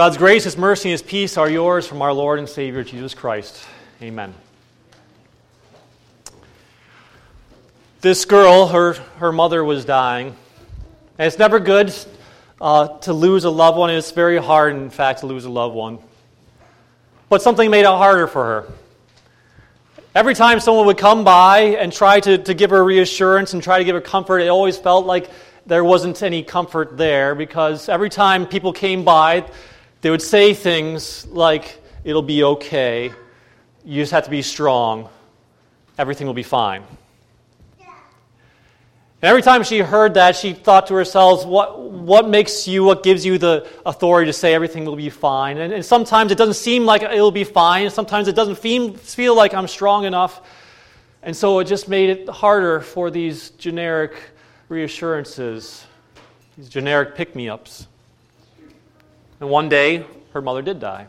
God's grace, His mercy, and His peace are yours from our Lord and Savior Jesus Christ. Amen. This girl, her, her mother was dying. And it's never good uh, to lose a loved one. It's very hard, in fact, to lose a loved one. But something made it harder for her. Every time someone would come by and try to, to give her reassurance and try to give her comfort, it always felt like there wasn't any comfort there because every time people came by, they would say things like, It'll be okay. You just have to be strong. Everything will be fine. And every time she heard that, she thought to herself, what, what makes you, what gives you the authority to say everything will be fine? And, and sometimes it doesn't seem like it'll be fine. Sometimes it doesn't feel, feel like I'm strong enough. And so it just made it harder for these generic reassurances, these generic pick me ups. And one day, her mother did die.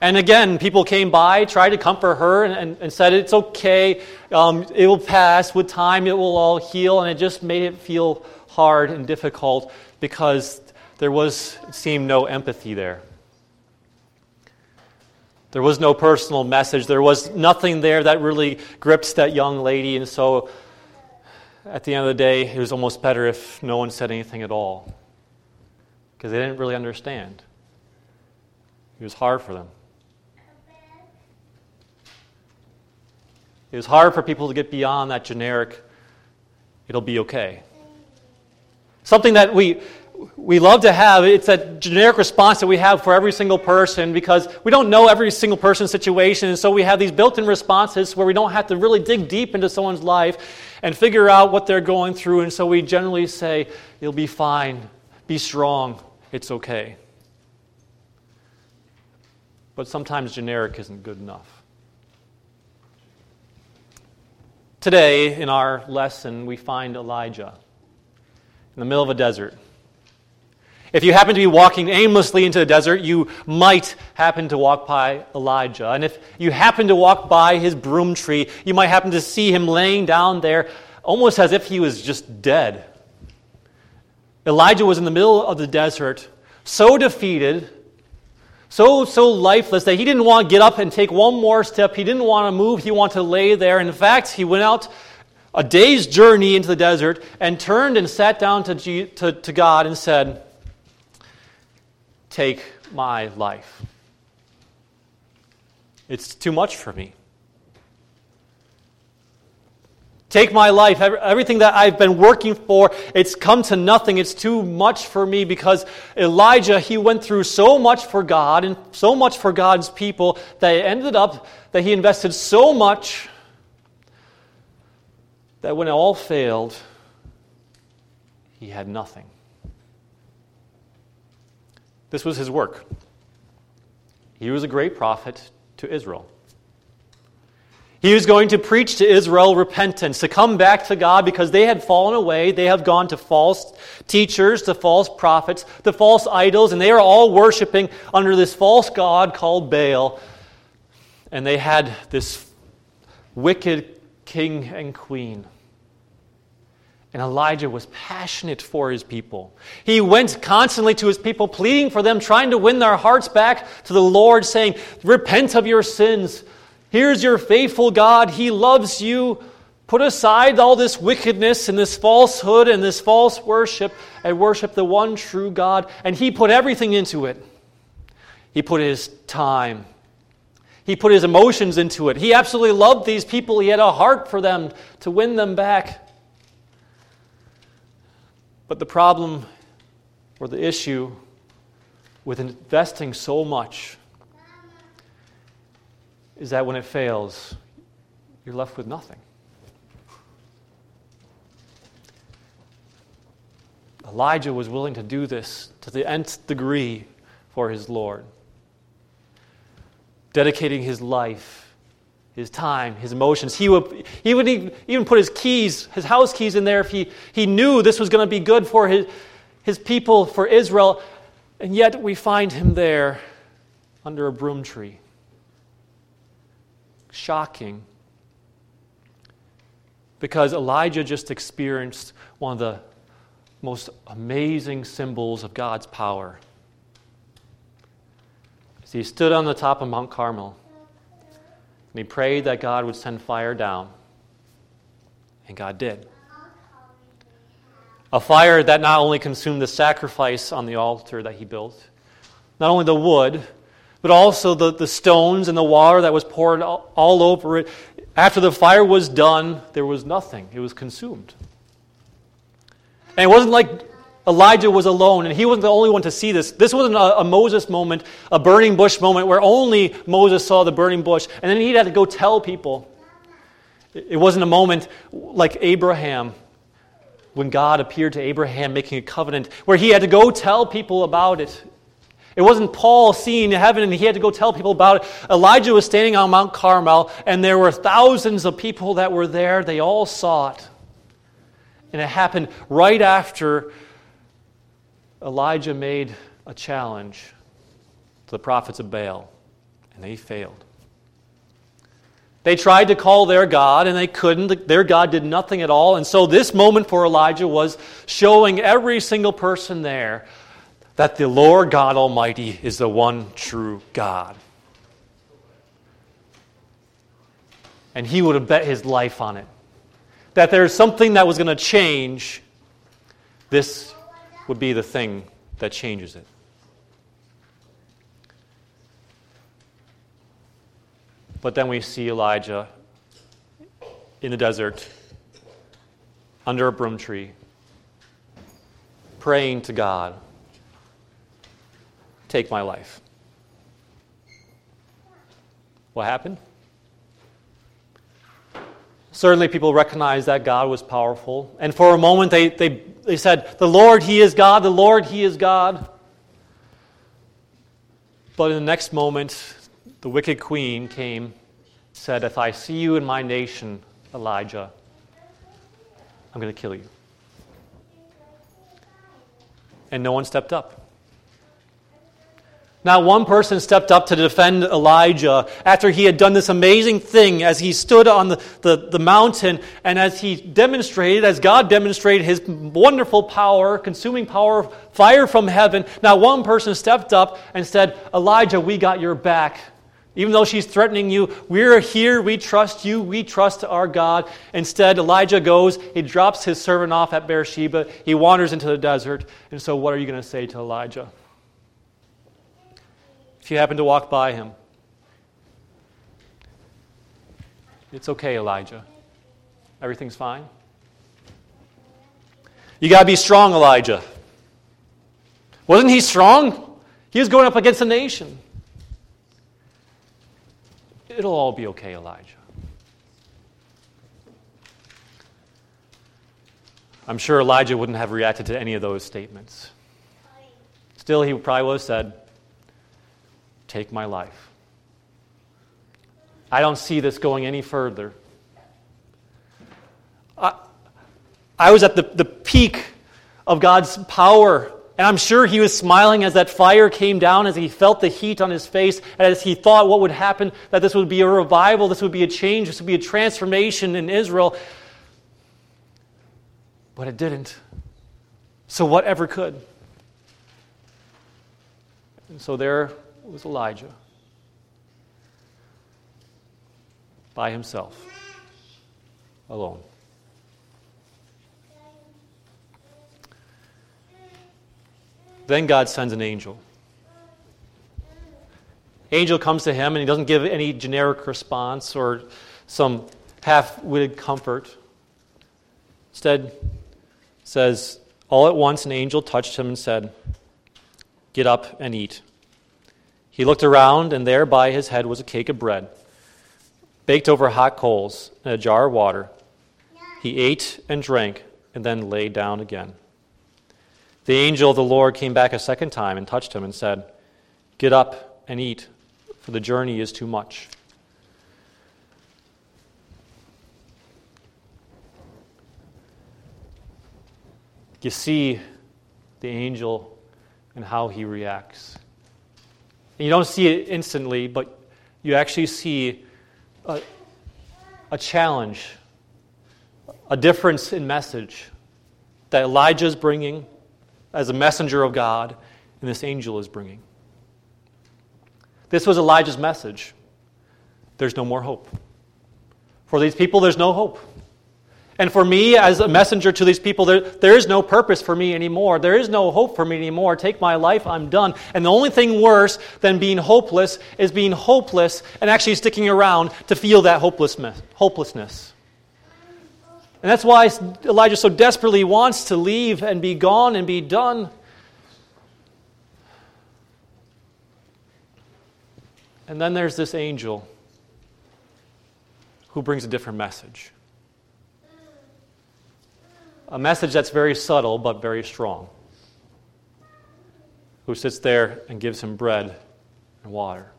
And again, people came by, tried to comfort her, and, and, and said, It's okay, um, it will pass. With time, it will all heal. And it just made it feel hard and difficult because there was, it seemed, no empathy there. There was no personal message. There was nothing there that really gripped that young lady. And so, at the end of the day, it was almost better if no one said anything at all because they didn't really understand. It was hard for them. It was hard for people to get beyond that generic, it'll be okay. Something that we, we love to have, it's that generic response that we have for every single person because we don't know every single person's situation, and so we have these built in responses where we don't have to really dig deep into someone's life and figure out what they're going through, and so we generally say, You'll be fine, be strong, it's okay. But sometimes generic isn't good enough. Today, in our lesson, we find Elijah in the middle of a desert. If you happen to be walking aimlessly into the desert, you might happen to walk by Elijah. And if you happen to walk by his broom tree, you might happen to see him laying down there almost as if he was just dead. Elijah was in the middle of the desert, so defeated, so, so lifeless that he didn't want to get up and take one more step. He didn't want to move. He wanted to lay there. In fact, he went out a day's journey into the desert and turned and sat down to, G- to, to God and said, Take my life. It's too much for me. Take my life, everything that I've been working for, it's come to nothing. It's too much for me because Elijah, he went through so much for God and so much for God's people that it ended up that he invested so much that when it all failed, he had nothing. This was his work. He was a great prophet to Israel. He was going to preach to Israel repentance, to come back to God because they had fallen away. They have gone to false teachers, to false prophets, to false idols, and they are all worshiping under this false God called Baal. And they had this wicked king and queen. And Elijah was passionate for his people. He went constantly to his people, pleading for them, trying to win their hearts back to the Lord, saying, Repent of your sins. Here's your faithful God. He loves you. Put aside all this wickedness and this falsehood and this false worship and worship the one true God. And He put everything into it. He put His time, He put His emotions into it. He absolutely loved these people. He had a heart for them to win them back. But the problem or the issue with investing so much is that when it fails, you're left with nothing. Elijah was willing to do this to the nth degree for his Lord, dedicating his life, his time, his emotions. He would, he would even put his keys, his house keys in there if he, he knew this was going to be good for his, his people, for Israel. And yet we find him there under a broom tree shocking because Elijah just experienced one of the most amazing symbols of God's power he stood on the top of Mount Carmel and he prayed that God would send fire down. And God did. A fire that not only consumed the sacrifice on the altar that he built, not only the wood, but also the, the stones and the water that was poured all, all over it. After the fire was done, there was nothing, it was consumed. And it wasn't like Elijah was alone, and he wasn't the only one to see this. This wasn't a, a, Moses moment, a burning bush moment, where only Moses saw the burning bush, and then he had to go tell people. It wasn't a moment like Abraham, when God appeared to Abraham making a covenant, where he had to go tell people about it. It wasn't Paul seeing heaven and he had to go tell people about it. Elijah was standing on Mount Carmel, and there were thousands of people that were there. They all saw it. And it happened right after Elijah made a challenge to the prophets of Baal, and they failed. They tried to call their God, and they couldn't. Their God did nothing at all. And so, this moment for Elijah was showing every single person there that the Lord God Almighty is the one true God. And he would have bet his life on it. That there's something that was going to change this would be the thing that changes it. But then we see Elijah in the desert under a broom tree praying to God, Take my life. What happened? Certainly, people recognized that God was powerful. And for a moment, they, they, they said, The Lord, He is God, the Lord, He is God. But in the next moment, the wicked queen came, said, If I see you in my nation, Elijah, I'm going to kill you. And no one stepped up. Not one person stepped up to defend Elijah after he had done this amazing thing as he stood on the, the, the, mountain and as he demonstrated, as God demonstrated his wonderful power, consuming power, of fire from heaven. Not one person stepped up and said, Elijah, we got your back. Even though she's threatening you, we're here, we trust you, we trust our God. Instead, Elijah goes, he drops his servant off at Beersheba, he wanders into the desert. And so, what are you going to say to Elijah? If you happen to walk by him. It's okay, Elijah. Everything's fine. You got to be strong, Elijah. Wasn't he strong? He was going up against a nation. It'll all be okay, Elijah. I'm sure Elijah wouldn't have reacted to any of those statements. Still, he probably would have said, take my life. I don't see this going any further. I, I was at the, the peak of God's power, and I'm sure he was smiling as that fire came down, as he felt the heat on his face, and as he thought what would happen, that this would be a revival, this would be a change, this would be a transformation in Israel. But it didn't. So, whatever could. And so there was Elijah by himself, alone. Then God sends an angel. Angel comes to him and he doesn't give any generic response or some half-witted comfort. Instead, says, all at once an angel touched him and said, "Get up and eat." He looked around, and there by his head was a cake of bread, baked over hot coals, and a jar of water. He ate and drank, and then lay down again. The angel of the Lord came back a second time and touched him and said, Get up and eat, for the journey is too much. You see the angel and how he reacts. And you don't see it instantly, but you actually see a, a challenge, a difference in message that Elijah is bringing as a messenger of God and this angel is bringing. This was Elijah's message. There's no more hope. For these people, there's no hope. And for me, as a messenger to these people, there, there is no purpose for me anymore. There is no hope for me anymore. Take my life, I'm done. And the only thing worse than being hopeless is being hopeless and actually sticking around to feel that hopelessness. And that's why Elijah so desperately wants to leave and be gone and be done. And then there's this angel who brings a different message. A message that's very subtle but very strong. Who sits there and gives him bread and water.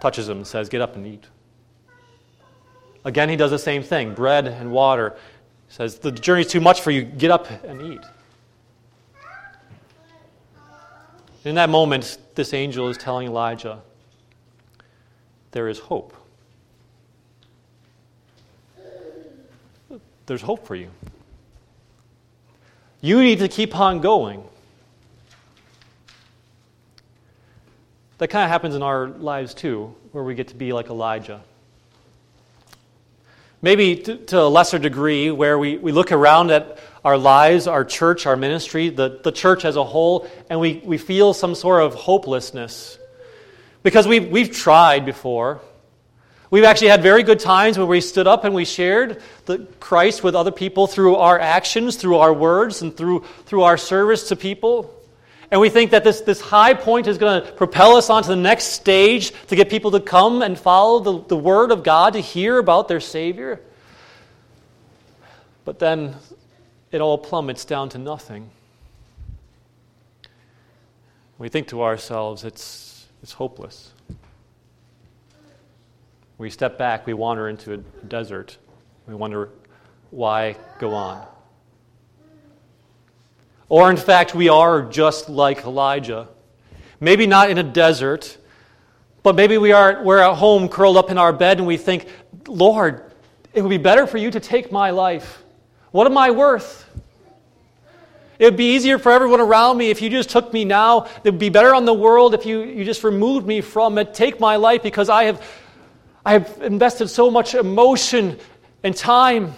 Touches him and says, Get up and eat. Again, he does the same thing bread and water. He says, The journey's too much for you. Get up and eat. In that moment, this angel is telling Elijah, There is hope. There's hope for you. You need to keep on going. That kind of happens in our lives too, where we get to be like Elijah. Maybe to, to, a lesser degree, where we, we look around at our lives, our church, our ministry, the, the church as a whole, and we, we feel some sort of hopelessness. Because we've, we've tried before. We've actually had very good times where we stood up and we shared the Christ with other people through our actions, through our words, and through, through our service to people. And we think that this, this high point is going to propel us onto the next stage to get people to come and follow the, the Word of God, to hear about their Savior. But then it all plummets down to nothing. We think to ourselves, it's, it's hopeless. We step back, we wander into a desert. We wonder, why go on? Or, in fact, we are just like Elijah. Maybe not in a desert, but maybe we are, we're at home curled up in our bed and we think, Lord, it would be better for you to take my life. What am I worth? It would be easier for everyone around me if you just took me now. It would be better on the world if you, you just removed me from it. Take my life because I have, I have invested so much emotion and time.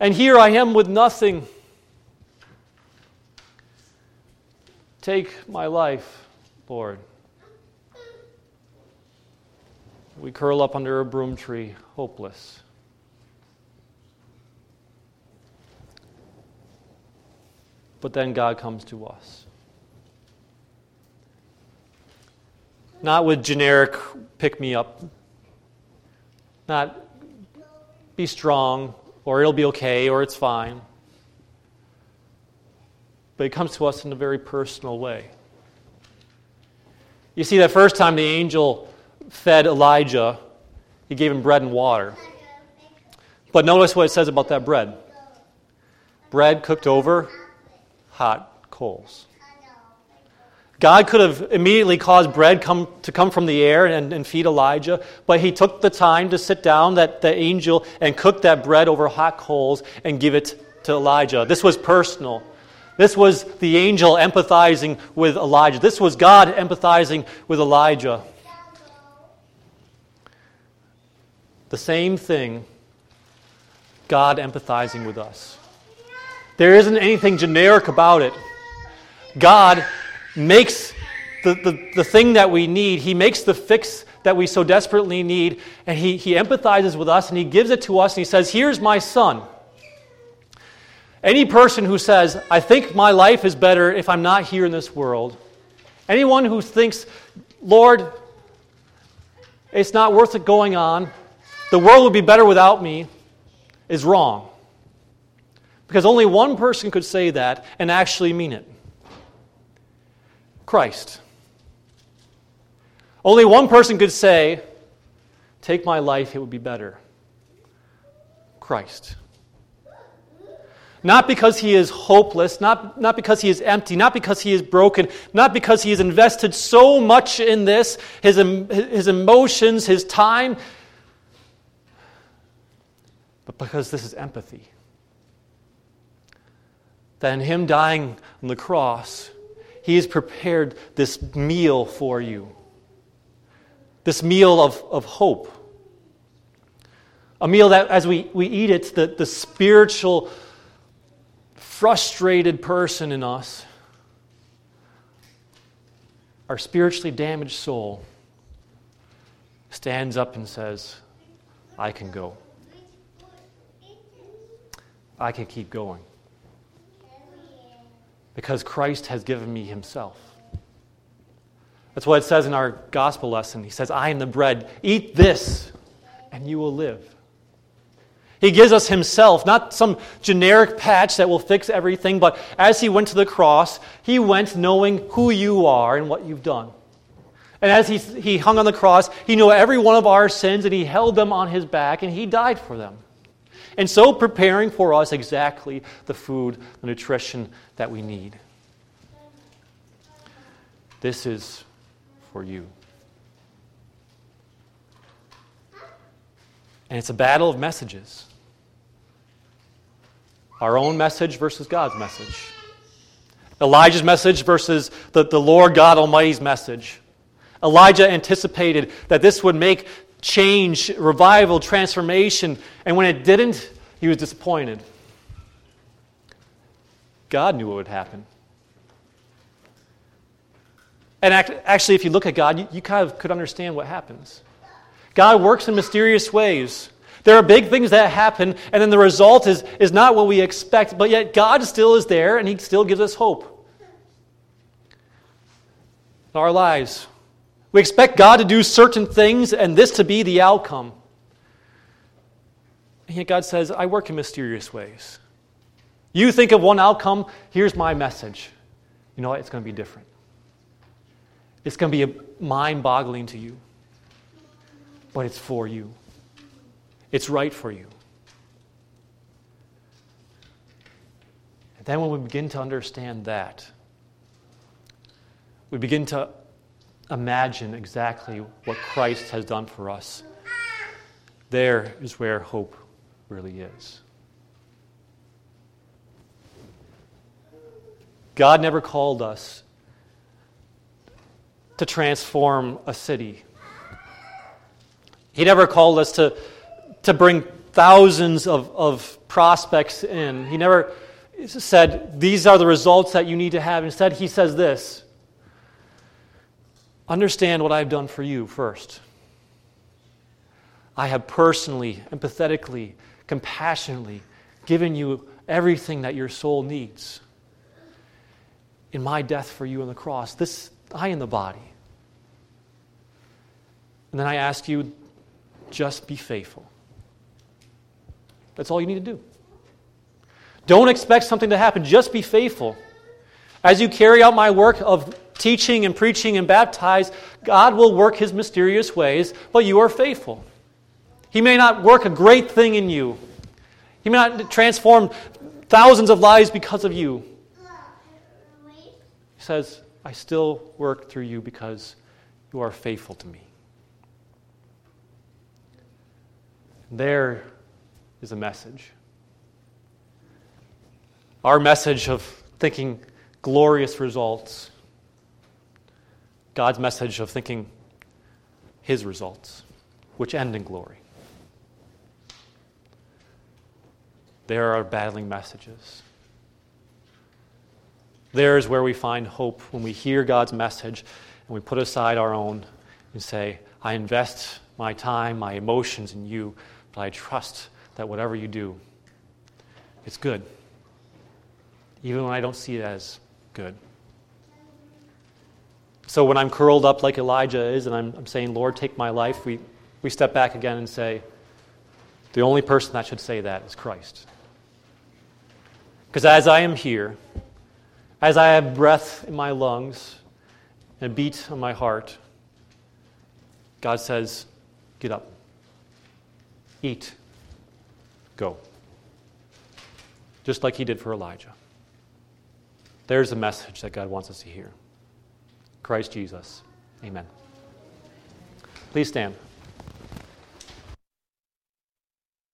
And here I am with nothing. Take my life, Lord. We curl up under a broom tree, hopeless. But then God comes to us. Not with generic pick me up, not be strong, or it'll be okay, or it's fine but it comes to us in a very personal way. You see, that first time the angel fed Elijah, he gave him bread and water. But notice what it says about that bread bread cooked over hot coals. God could have immediately caused bread come, to come from the air and, and feed Elijah, but he took the time to sit down, that the angel, and cook that bread over hot coals and give it to Elijah. This was personal. This was the angel empathizing with Elijah. This was God empathizing with Elijah. The same thing, God empathizing with us. There isn't anything generic about it. God makes the, the, the thing that we need, He makes the fix that we so desperately need, and he, he empathizes with us and He gives it to us, and He says, Here's my son. Any person who says, I think my life is better if I'm not here in this world, anyone who thinks, Lord, it's not worth it going on, the world would be better without me, is wrong. Because only one person could say that and actually mean it Christ. Only one person could say, Take my life, it would be better. Christ. Not because he is hopeless, not, not because he is empty, not because he is broken, not because he has invested so much in this, his, his emotions, his time, but because this is empathy. That in him dying on the cross, He has prepared this meal for you, this meal of, of hope. A meal that, as we, we eat it, the, the spiritual, frustrated person in us, our spiritually damaged soul, stands up and says, I can go. I can keep going because Christ has given me himself. That's what it says in our gospel lesson. He says, I am the bread. Eat this, and you will live. He gives us himself, not some generic patch that will fix everything, but as he went to the cross, he went knowing who you are and what you've done. And as he, he hung on the cross, he knew every one of our sins and he held them on his back and he died for them. And so preparing for us exactly the food, the nutrition that we need. This is for you. And it's a battle of messages our own message versus God's message, Elijah's message versus the, the Lord God Almighty's message. Elijah anticipated that this would make change, revival, transformation. And when it didn't, he was disappointed. God knew what would happen. And actually, if you look at God, you, kind of could understand what happens. God works in mysterious ways. There are big things that happen, and then the result is, is not what we expect, but yet God still is there, and He still gives us hope. In our lives, we expect God to do certain things and this to be the outcome. And yet God says, I work in mysterious ways. You think of one outcome, here's my message. You know what? It's going to be different. It's going to be mind boggling to you, but it's for you. It's right for you. And then when we begin to understand that, we begin to imagine exactly what Christ has done for us. There is where hope really is. God never called us to transform a city. He never called us to, to bring thousands of, of prospects in. He never said, These are the results that you need to have. Instead, He says this Understand what I've done for you first. I have personally, empathetically, compassionately given you everything that your soul needs in my death for you on the cross. This, I am the body. And then I ask you, just be faithful. That's all you need to do. Don't expect something to happen, just be faithful. As you carry out my work of teaching and preaching and baptize, God will work his mysterious ways, but you are faithful. He may not work a great thing in you, he may not transform thousands of lives because of you. He says, I still work through you because you are faithful to me. There is a message. Our message of thinking glorious results God's message of thinking his results, which end in glory. There are battling messages. There is where we find hope when we hear God's message and we put aside our own and say, I invest my time, my emotions in you, but I trust that whatever you do, it's good, even when I don't see it as good. So when I'm curled up like Elijah is and I'm, I'm saying, Lord, take my life, we, we step back again and say, the only person that should say that is Christ. Because as I am here, as I have breath in my lungs and beat on my heart, God says, Get up, eat, go. Just like He did for Elijah. There's a message that God wants us to hear. Christ Jesus. Amen. Please stand.